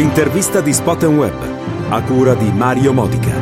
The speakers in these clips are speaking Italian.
L'intervista di Spot Web, a cura di Mario Modica.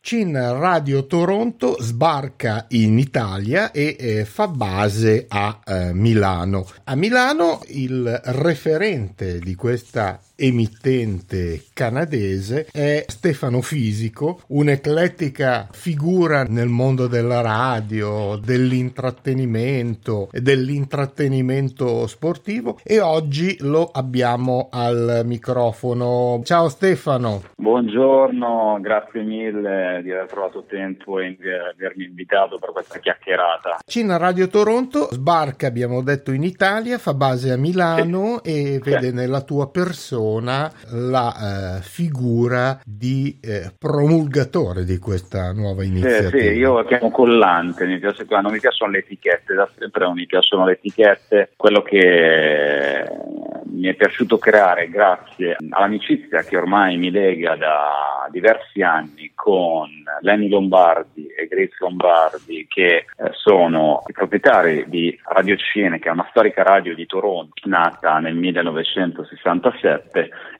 Cin Radio Toronto sbarca in Italia e eh, fa base a eh, Milano. A Milano il referente di questa emittente canadese è Stefano Fisico, un'eclettica figura nel mondo della radio, dell'intrattenimento e dell'intrattenimento sportivo e oggi lo abbiamo al microfono. Ciao Stefano. Buongiorno, grazie mille di aver trovato tempo e di avermi invitato per questa chiacchierata. Cina Radio Toronto sbarca, abbiamo detto, in Italia, fa base a Milano sì. e vede sì. nella tua persona persona la eh, figura di eh, promulgatore di questa nuova iniziativa. Sì, sì, io la chiamo collante, mi piace, non mi piacciono le etichette, da sempre non mi piacciono le etichette, quello che mi è piaciuto creare grazie all'amicizia che ormai mi lega da diversi anni con Lenny Lombardi e Grace Lombardi che eh, sono i proprietari di Radio Cine che è una storica radio di Toronto nata nel 1967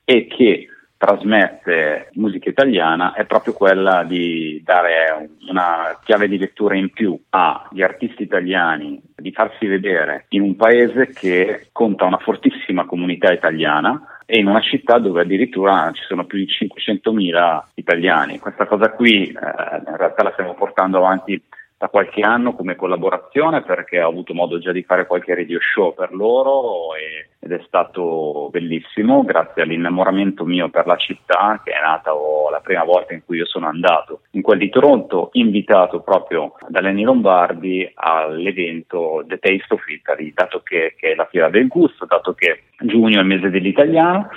e che trasmette musica italiana è proprio quella di dare una chiave di lettura in più agli artisti italiani, di farsi vedere in un paese che conta una fortissima comunità italiana e in una città dove addirittura ci sono più di 500.000 italiani. Questa cosa qui eh, in realtà la stiamo portando avanti da qualche anno come collaborazione perché ho avuto modo già di fare qualche radio show per loro e, ed è stato bellissimo grazie all'innamoramento mio per la città che è nata oh, la prima volta in cui io sono andato. In quel di Toronto invitato proprio da Lenny Lombardi all'evento The Taste of Italy dato che, che è la fiera del gusto dato che giugno è il mese dell'italiano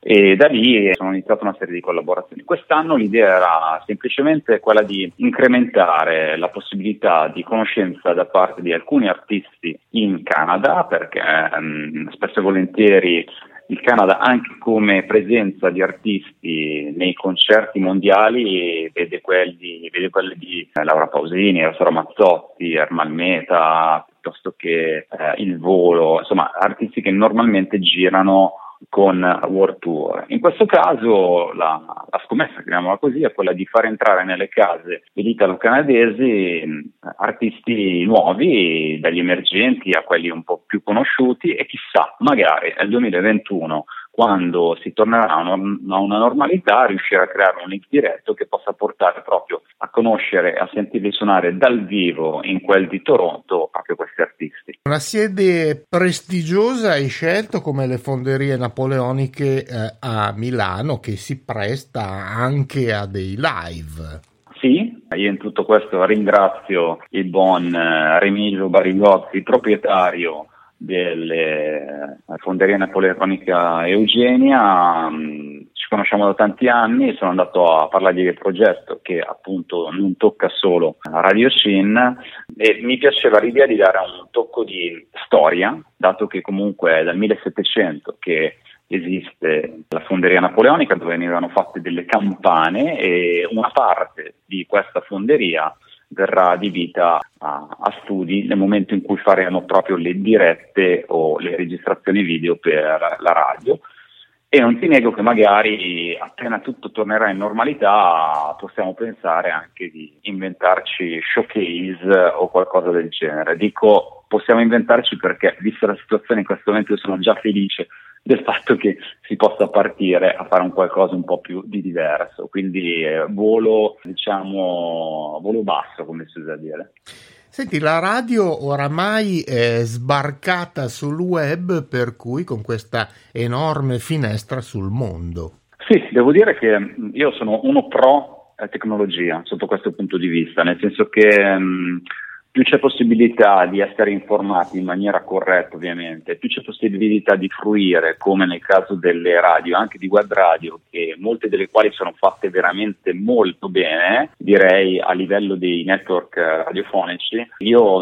e da lì sono iniziate una serie di collaborazioni. Quest'anno l'idea era semplicemente quella di incrementare la possibilità di conoscenza da parte di alcuni artisti in Canada, perché um, spesso e volentieri il Canada anche come presenza di artisti nei concerti mondiali vede quelli, vede quelli di Laura Pausini, Rosa Mazzotti, Ermal Meta, piuttosto che eh, Il Volo, insomma artisti che normalmente girano con World Tour. In questo caso la, la scommessa, chiamiamola così, è quella di far entrare nelle case italo-canadesi artisti nuovi, dagli emergenti a quelli un po' più conosciuti e chissà, magari nel 2021 quando si tornerà a una normalità, riuscire a creare un link diretto che possa portare proprio a conoscere e a sentirli suonare dal vivo in quel di Toronto proprio questi artisti. Una sede prestigiosa hai scelto come le fonderie napoleoniche eh, a Milano che si presta anche a dei live. Sì, io in tutto questo ringrazio il buon eh, Remigio Barigotti, proprietario delle fonderie napoleonica Eugenia, mm, ci conosciamo da tanti anni, sono andato a parlargli del progetto che appunto non tocca solo Radio Shin e mi piaceva l'idea di dare un tocco di storia, dato che comunque è dal 1700 che esiste la fonderia napoleonica dove venivano fatte delle campane e una parte di questa fonderia verrà adibita a, a, studi nel momento in cui faremo proprio le dirette o le registrazioni video per la radio. E non ti nego che magari appena tutto tornerà in normalità possiamo pensare anche di inventarci showcase o qualcosa del genere. Dico possiamo inventarci perché, vista la situazione in questo momento, io sono già felice del fatto che si possa partire a fare un qualcosa un po' più di diverso, quindi eh, volo, diciamo, volo basso, come si usa dire. Senti, la radio oramai è sbarcata sul web, per cui con questa enorme finestra sul mondo. Sì, devo dire che io sono uno pro tecnologia sotto questo punto di vista, nel senso che mh, più c'è possibilità di essere informati in maniera corretta ovviamente, più c'è possibilità di fruire, come nel caso delle radio, anche di web radio, che molte delle quali sono fatte veramente molto bene, direi a livello dei network radiofonici, io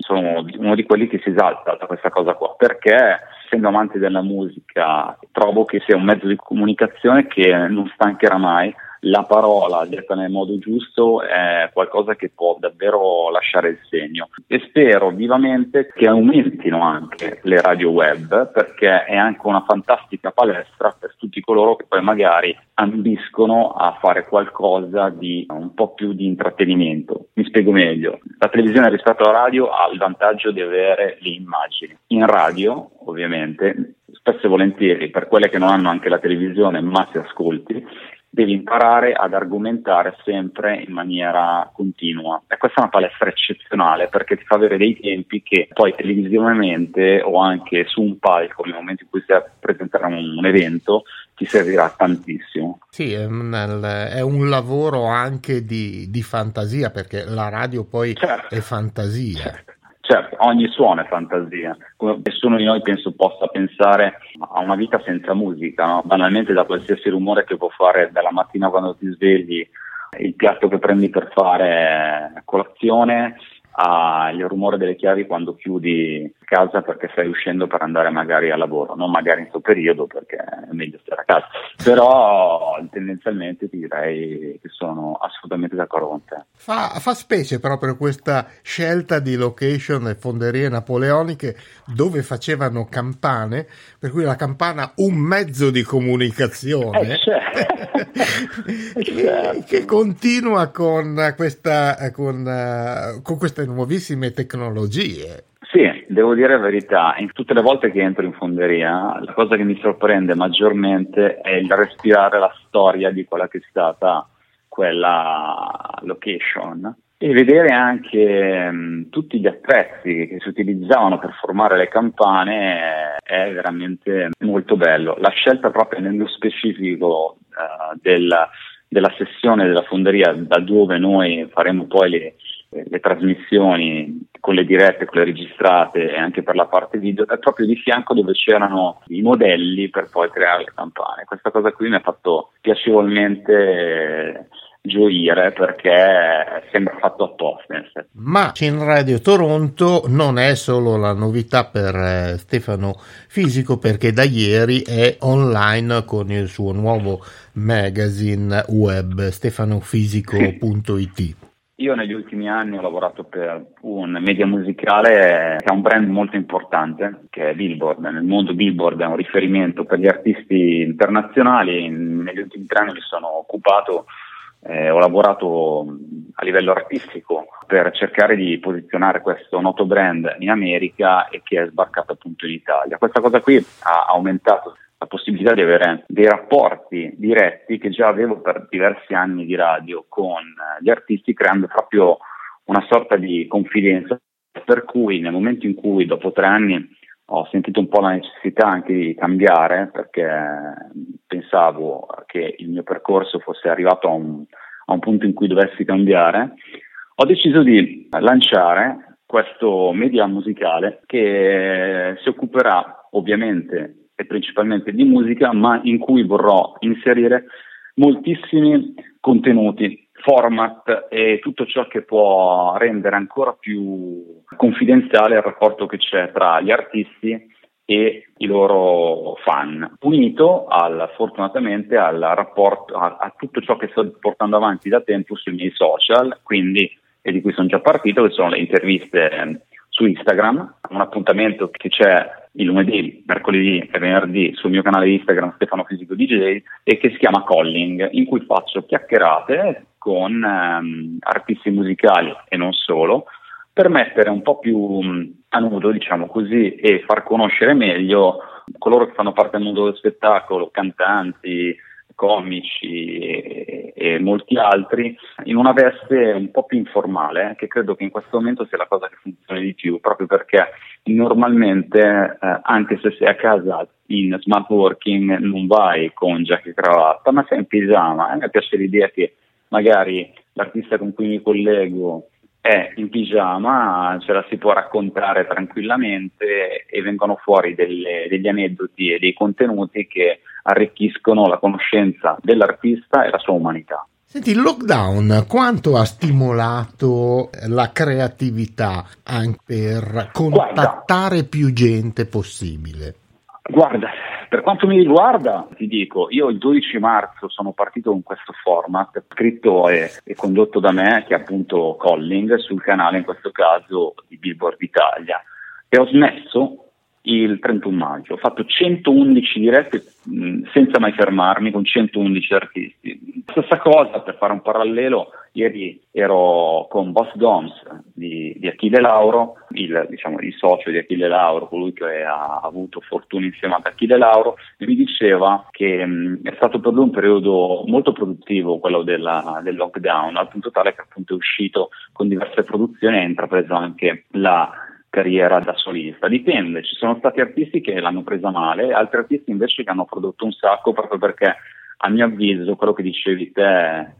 sono uno di quelli che si esalta da questa cosa qua, perché essendo amante della musica trovo che sia un mezzo di comunicazione che non stancherà mai la parola detta nel modo giusto è qualcosa che può davvero lasciare il segno e spero vivamente che aumentino anche le radio web perché è anche una fantastica palestra per tutti coloro che poi magari ambiscono a fare qualcosa di un po' più di intrattenimento. Mi spiego meglio. La televisione rispetto alla radio ha il vantaggio di avere le immagini. In radio, ovviamente, spesso e volentieri per quelle che non hanno anche la televisione ma si ascolti, devi imparare ad argomentare sempre in maniera continua. E questa è una palestra eccezionale perché ti fa avere dei tempi che poi televisivamente o anche su un palco, nel momento in cui stai a presentare un, un evento, ti servirà tantissimo. Sì, è un, è un lavoro anche di, di, fantasia perché la radio poi certo. è fantasia. Certo, ogni suono è fantasia. Nessuno di noi penso possa pensare a una vita senza musica, no? banalmente da qualsiasi rumore che può fare dalla mattina quando ti svegli, il piatto che prendi per fare colazione, al rumore delle chiavi quando chiudi casa perché stai uscendo per andare magari al lavoro, non magari in questo periodo perché è meglio stare a casa, però tendenzialmente ti direi che sono assolutamente d'accordo con te. Fa, fa specie proprio questa scelta di location e fonderie napoleoniche dove facevano campane, per cui la campana un mezzo di comunicazione eh, certo. che, che, continua con, questa, con, con queste nuovissime tecnologie. Devo dire la verità, in tutte le volte che entro in fonderia, la cosa che mi sorprende maggiormente è il respirare la storia di quella che è stata quella location e vedere anche mh, tutti gli attrezzi che si utilizzavano per formare le campane è veramente molto bello. La scelta proprio nello specifico uh, del, della sessione della fonderia da dove noi faremo poi le, le trasmissioni con le dirette, con le registrate e anche per la parte video, è proprio di fianco dove c'erano i modelli per poi creare le campane. Questa cosa qui mi ha fatto piacevolmente gioire perché sembra fatto apposta. Ma in Radio Toronto non è solo la novità per eh, Stefano Fisico perché da ieri è online con il suo nuovo magazine web stefanofisico.it. Io negli ultimi anni ho lavorato per un media musicale che ha un brand molto importante, che è Billboard. Nel mondo Billboard è un riferimento per gli artisti internazionali. Negli ultimi tre anni mi sono occupato, eh, ho lavorato a livello artistico per cercare di posizionare questo noto brand in America e che è sbarcato appunto in Italia. Questa cosa qui ha aumentato la possibilità di avere dei rapporti diretti che già avevo per diversi anni di radio con eh, gli artisti, creando proprio una sorta di confidenza, per cui nel momento in cui dopo tre anni ho sentito un po' la necessità anche di cambiare, perché pensavo che il mio percorso fosse arrivato a un, a un punto in cui dovessi cambiare, ho deciso di lanciare questo media musicale che si occuperà ovviamente e principalmente di musica, ma in cui vorrò inserire moltissimi contenuti, format e tutto ciò che può rendere ancora più confidenziale il rapporto che c'è tra gli artisti e i loro fan, unito al, fortunatamente al rapporto, a, a tutto ciò che sto portando avanti da tempo sui miei social, quindi e di cui sono già partito, che sono le interviste su Instagram, un appuntamento che c'è il lunedì, mercoledì e venerdì sul mio canale Instagram Stefano Fisico DJ e che si chiama Calling, in cui faccio chiacchierate con ehm, artisti musicali e non solo, per mettere un po' più mm, a nudo, diciamo così, e far conoscere meglio coloro che fanno parte del mondo dello spettacolo, cantanti, comici e, e, molti altri in una veste un po' più informale, che credo che in questo momento sia la cosa che funziona di più, proprio perché normalmente, eh, anche se sei a casa in smart working, non vai con giacca e cravatta, ma sei in pigiama. A me piace l'idea che magari l'artista con cui mi collego è in pigiama, ce la si può raccontare tranquillamente e vengono fuori delle, degli aneddoti e dei contenuti che arricchiscono la conoscenza dell'artista e la sua umanità. Senti, il lockdown quanto ha stimolato la creatività anche per contattare Guarda, più gente possibile? Guarda, Per quanto mi riguarda, ti dico, io il 12 marzo sono partito con questo format, scritto e, e condotto da me, che è appunto Colling, sul canale in questo caso di Billboard Italia, e ho smesso il 31 maggio. Ho fatto 111 dirette mh, senza mai fermarmi con 111 artisti. Stessa cosa, per fare un parallelo, ieri ero con Boss Doms di, di Achille Lauro, il, diciamo, il, socio di Achille Lauro, colui che ha avuto fortuna insieme ad Achille Lauro, e mi diceva che mh, è stato per lui un periodo molto produttivo quello della, del lockdown, al punto tale che appunto è uscito con diverse produzioni e ha intrapreso anche la carriera da solista. Dipende, ci sono stati artisti che l'hanno presa male, altri artisti invece che hanno prodotto un sacco proprio perché a mio avviso, quello che dicevi te,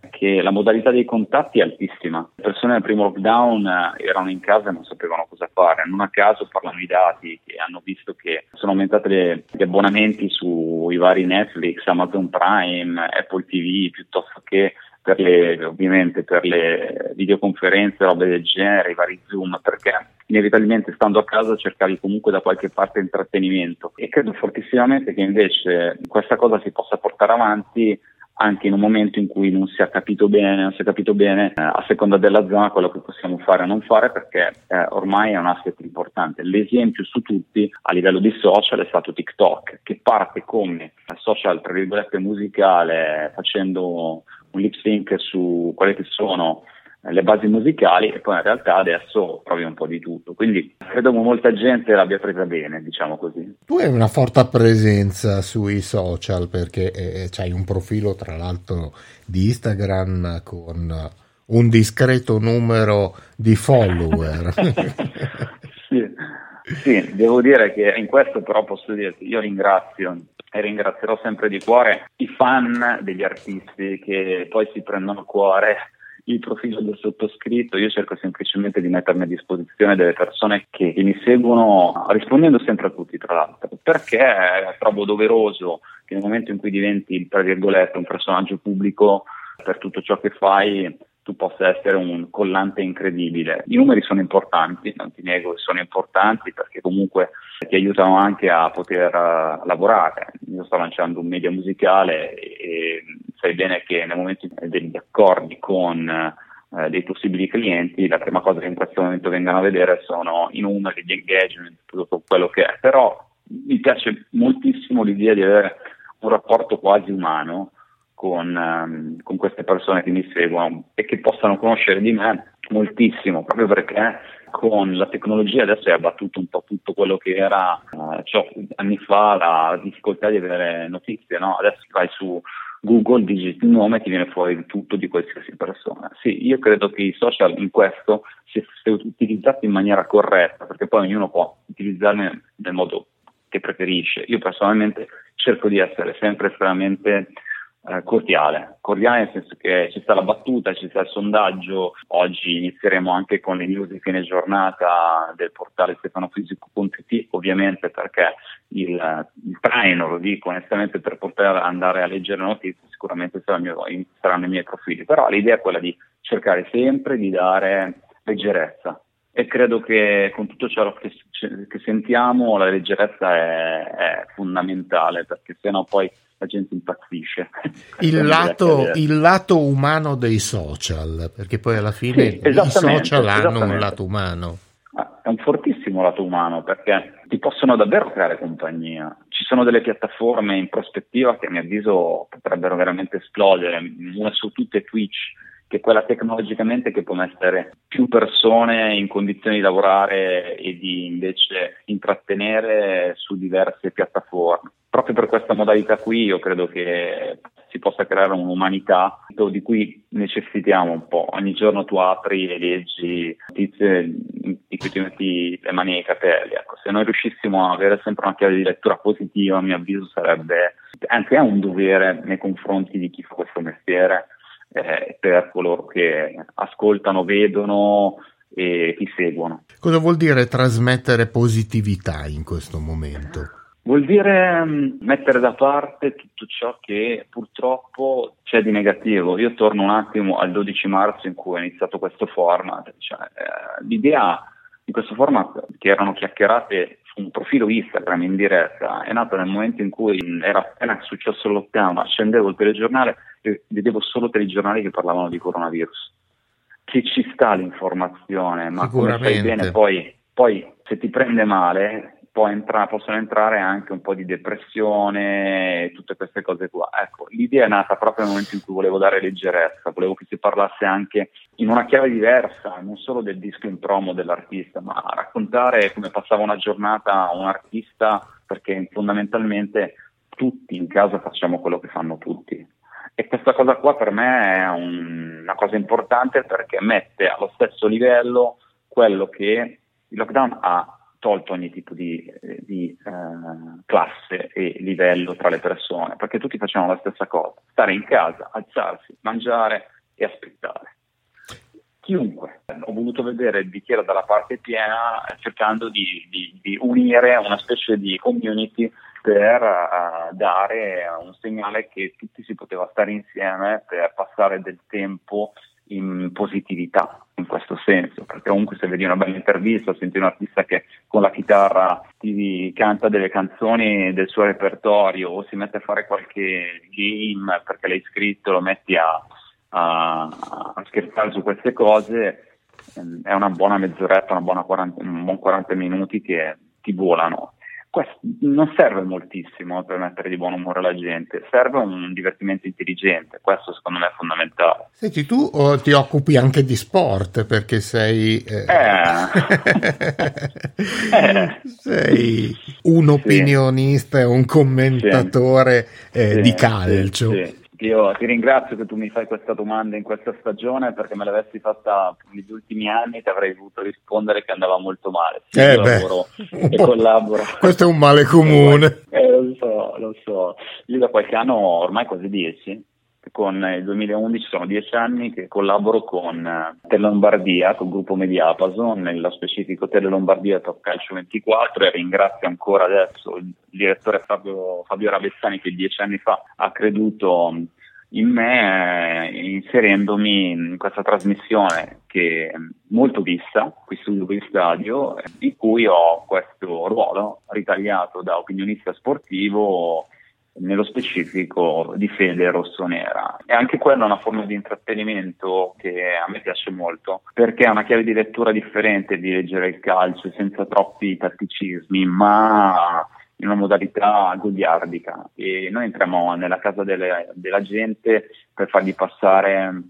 è che la modalità dei contatti è altissima. Le persone nel primo lockdown eh, erano in casa e non sapevano cosa fare. Non a caso parlano i dati che hanno visto che sono aumentati gli abbonamenti sui vari Netflix, Amazon Prime, Apple TV, piuttosto che per le, ovviamente per le videoconferenze, robe del genere, i vari Zoom, perché inevitabilmente stando a casa cercavi comunque da qualche parte intrattenimento e credo fortissimamente che invece questa cosa si possa portare avanti anche in un momento in cui non si è capito bene, non si è capito bene eh, a seconda della zona quello che possiamo fare o non fare perché eh, ormai è un asset importante. L'esempio su tutti a livello di social è stato TikTok che parte come social tra virgolette musicale facendo un lip sync su quelle che sono le basi musicali e poi in realtà adesso provi un po' di tutto. Quindi credo che molta gente l'abbia presa bene, diciamo così. Tu hai una forte presenza sui social perché eh, hai un profilo tra l'altro di Instagram con un discreto numero di follower. sì. sì, devo dire che in questo però posso dirti, io ringrazio e ringrazierò sempre di cuore i fan degli artisti che poi si prendono a cuore il profilo del sottoscritto, io cerco semplicemente di mettermi a disposizione delle persone che, mi seguono, rispondendo sempre a tutti tra l'altro, perché trovo doveroso che nel momento in cui diventi, tra virgolette, un personaggio pubblico per tutto ciò che fai, tu possa essere un collante incredibile. I numeri sono importanti, non ti nego che sono importanti perché comunque ti aiutano anche a poter uh, lavorare. Io sto lanciando un media musicale e, sai bene che nel momento degli accordi con uh, dei possibili clienti, la prima cosa che in questo momento vengono a vedere sono i numeri, gli engagement, tutto quello che è. Però mi piace moltissimo l'idea di avere un rapporto quasi umano con, um, con, queste persone che mi seguono e che possano conoscere di me moltissimo, proprio perché con la tecnologia adesso è abbattuto un po' tutto quello che era uh, cioè, anni fa la difficoltà di avere notizie, no? adesso vai su Google, digiti il nome e ti viene fuori tutto di qualsiasi persona. Sì, io credo che i social in questo, se, se utilizzati in maniera corretta, perché poi ognuno può utilizzarli nel modo che preferisce, io personalmente cerco di essere sempre estremamente eh, cordiale, cordiale nel senso che ci sta la battuta, ci sta il sondaggio, oggi inizieremo anche con le news di fine giornata del portale stefanofisico.it, ovviamente perché il, il traino, lo dico onestamente, per poter andare a leggere notizie sicuramente mio, saranno i miei profili, però l'idea è quella di cercare sempre di dare leggerezza, e credo che con tutto ciò che, che sentiamo la leggerezza è, è, fondamentale perché sennò poi la gente impazzisce. Il lato, il lato, umano dei social, perché poi alla fine sì, i social hanno un lato umano. Ah, è un fortissimo lato umano perché ti possono davvero creare compagnia. Ci sono delle piattaforme in prospettiva che a mio avviso potrebbero veramente esplodere. Una su tutte è Twitch, che è quella tecnologicamente che può mettere più persone in condizioni di lavorare e di invece intrattenere su diverse piattaforme proprio per questa modalità qui io credo che si possa creare un'umanità di cui necessitiamo un po'. Ogni giorno tu apri e leggi notizie di cui ti metti le mani ai capelli. Ecco, se noi riuscissimo a avere sempre una chiave di lettura positiva, a mio avviso sarebbe anche un dovere nei confronti di chi fa questo mestiere, eh, per coloro che ascoltano, vedono e ti seguono. Cosa vuol dire trasmettere positività in questo momento? Vuol dire um, mettere da parte tutto ciò che purtroppo c'è di negativo. Io torno un attimo al 12 marzo in cui ho iniziato questo format. Cioè, eh, l'idea di questo format, che erano chiacchierate su un profilo Instagram in diretta è nato nel momento in cui era appena successo il lockdown, accendevo il telegiornale e vedevo solo telegiornali che parlavano di coronavirus. Che ci sta l'informazione, ma come sai bene, poi, poi se ti prende male entra- possono entrare anche un po' di depressione tutte queste cose qua. Ecco, l'idea è nata proprio nel momento in cui volevo dare leggerezza, volevo che si parlasse anche in una chiave diversa, non solo del disco in promo dell'artista, ma raccontare come passava una giornata un artista, perché fondamentalmente tutti in casa facciamo quello che fanno tutti. E questa cosa qua per me è un, una cosa importante perché mette allo stesso livello quello che il lockdown ha tolto ogni tipo di, di eh, classe e livello tra le persone, perché tutti facevano la stessa cosa, stare in casa, alzarsi, mangiare e aspettare. Chiunque, ho voluto vedere il bicchiere dalla parte piena cercando di, di, di unire una specie di community per uh, dare un segnale che tutti si poteva stare insieme per passare del tempo in positività in questo senso, perché comunque se vedi una bella intervista, senti un artista che con la chitarra ti canta delle canzoni del suo repertorio o si mette a fare qualche game perché l'hai scritto, lo metti a, a, a scherzare su queste cose, ehm, è una buona mezz'oretta, una buona 40, un buon 40 minuti che ti volano questo non serve moltissimo per mettere di buon umore la gente, serve un divertimento intelligente, questo secondo me è fondamentale. Senti, tu ti occupi anche di sport perché sei... Eh... Eh. sei un opinionista sì. e un commentatore sì. Eh, sì. di calcio. Io ti ringrazio che tu mi fai questa domanda in questa stagione perché me l'avessi fatta negli ultimi anni ti avrei voluto rispondere che andava molto male. Sì, eh lavoro e collaboro. Questo è un male comune. Eh, lo so, lo so. Io da qualche anno, ormai quasi dieci, con il 2011 sono dieci anni che collaboro con eh, Telelombardia, con il gruppo Mediapaso, nello specifico Telelombardia Top Calcio 24 e ringrazio ancora adesso il direttore Fabio, Fabio Rabezzani che dieci anni fa ha creduto in me eh, inserendomi in questa trasmissione che è molto vista qui su Due Stadio in cui ho questo ruolo ritagliato da opinionista sportivo nello specifico di fede rossonera. E anche quella è una forma di intrattenimento che a me piace molto, perché è una chiave di lettura differente di leggere il calcio senza troppi tatticismi, ma in una modalità goliardica. E noi entriamo nella casa delle, della gente per fargli passare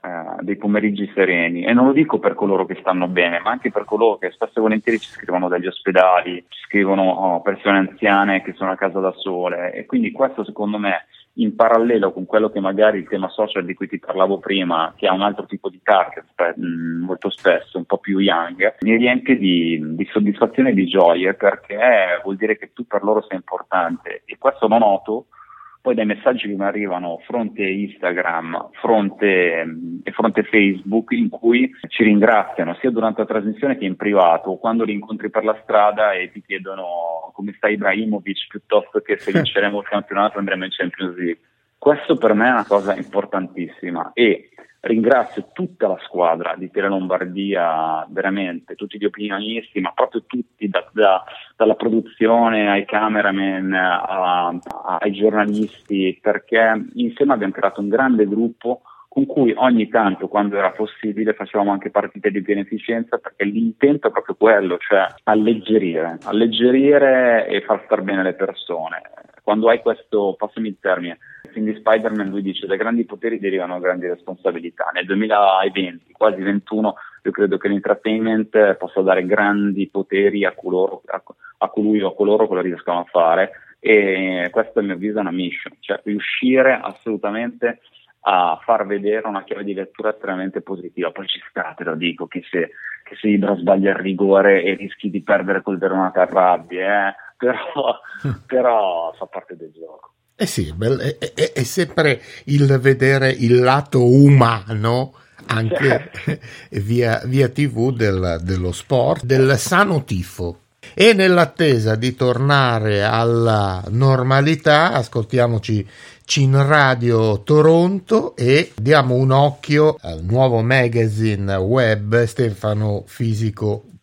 eh, dei pomeriggi sereni. E non lo dico per coloro che stanno bene, ma anche per coloro che spesso e volentieri ci scrivono dagli ospedali, ci scrivono oh, persone anziane che sono a casa da sole. E quindi questo secondo me in parallelo con quello che magari il tema social di cui ti parlavo prima, che ha un altro tipo di target mm, molto spesso, un po' più young, mi riempie di, di soddisfazione e di gioia perché vuol dire che tu per loro sei importante. E questo lo noto poi dai messaggi che mi arrivano fronte Instagram, fronte, e fronte Facebook, in cui ci ringraziano sia durante la trasmissione che in privato, quando li incontri per la strada e ti chiedono come sta Ibrahimovic piuttosto che se vinceremo il campionato andremo in Champions League. Questo per me è una cosa importantissima e ringrazio tutta la squadra di Tele Lombardia, veramente, tutti gli opinionisti, ma proprio tutti, da, da, dalla produzione ai cameraman, a, a, ai giornalisti, perché insieme abbiamo creato un grande gruppo con cui ogni tanto, quando era possibile, facevamo anche partite di beneficenza, perché l'intento è proprio quello, cioè alleggerire, alleggerire e far star bene le persone. Quando hai questo, passami il termine, film di Spider-Man lui dice dai grandi poteri derivano grandi responsabilità. Nel 2020, quasi 21, io credo che l'entertainment possa dare grandi poteri a coloro, a, a colui o a coloro che lo riescono a fare e questa a mio avviso è una mission, cioè riuscire assolutamente a far vedere una chiave di lettura estremamente positiva. Poi ci sta, te lo dico, che se, che se Ibra sbaglia il rigore e rischi di perdere col Verona ti arrabbi, eh? però, però fa parte del gioco. Eh sì, è, è, è, sempre il vedere il lato umano anche via, via tv del, dello sport, del sano tifo. E nell'attesa di tornare alla normalità, ascoltiamoci Cin Radio Toronto e diamo un occhio al nuovo magazine web stefanofisico.com www.it.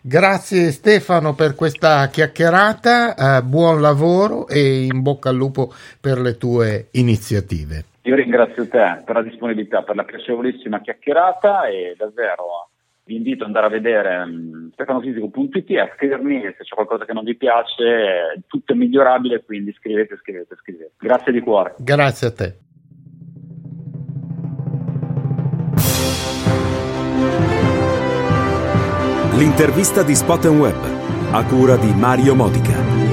Grazie Stefano per questa chiacchierata, eh, buon lavoro e in bocca al lupo per le tue iniziative. Io ringrazio te per la disponibilità, per la piacevolissima chiacchierata e davvero vi invito ad andare a vedere um, stefanofisico.it e a scrivermi se c'è qualcosa che non vi piace, tutto è migliorabile, quindi scrivete, scrivete, scrivete. Grazie di cuore. Grazie a te. L'intervista di Spot Web a cura di Mario Modica.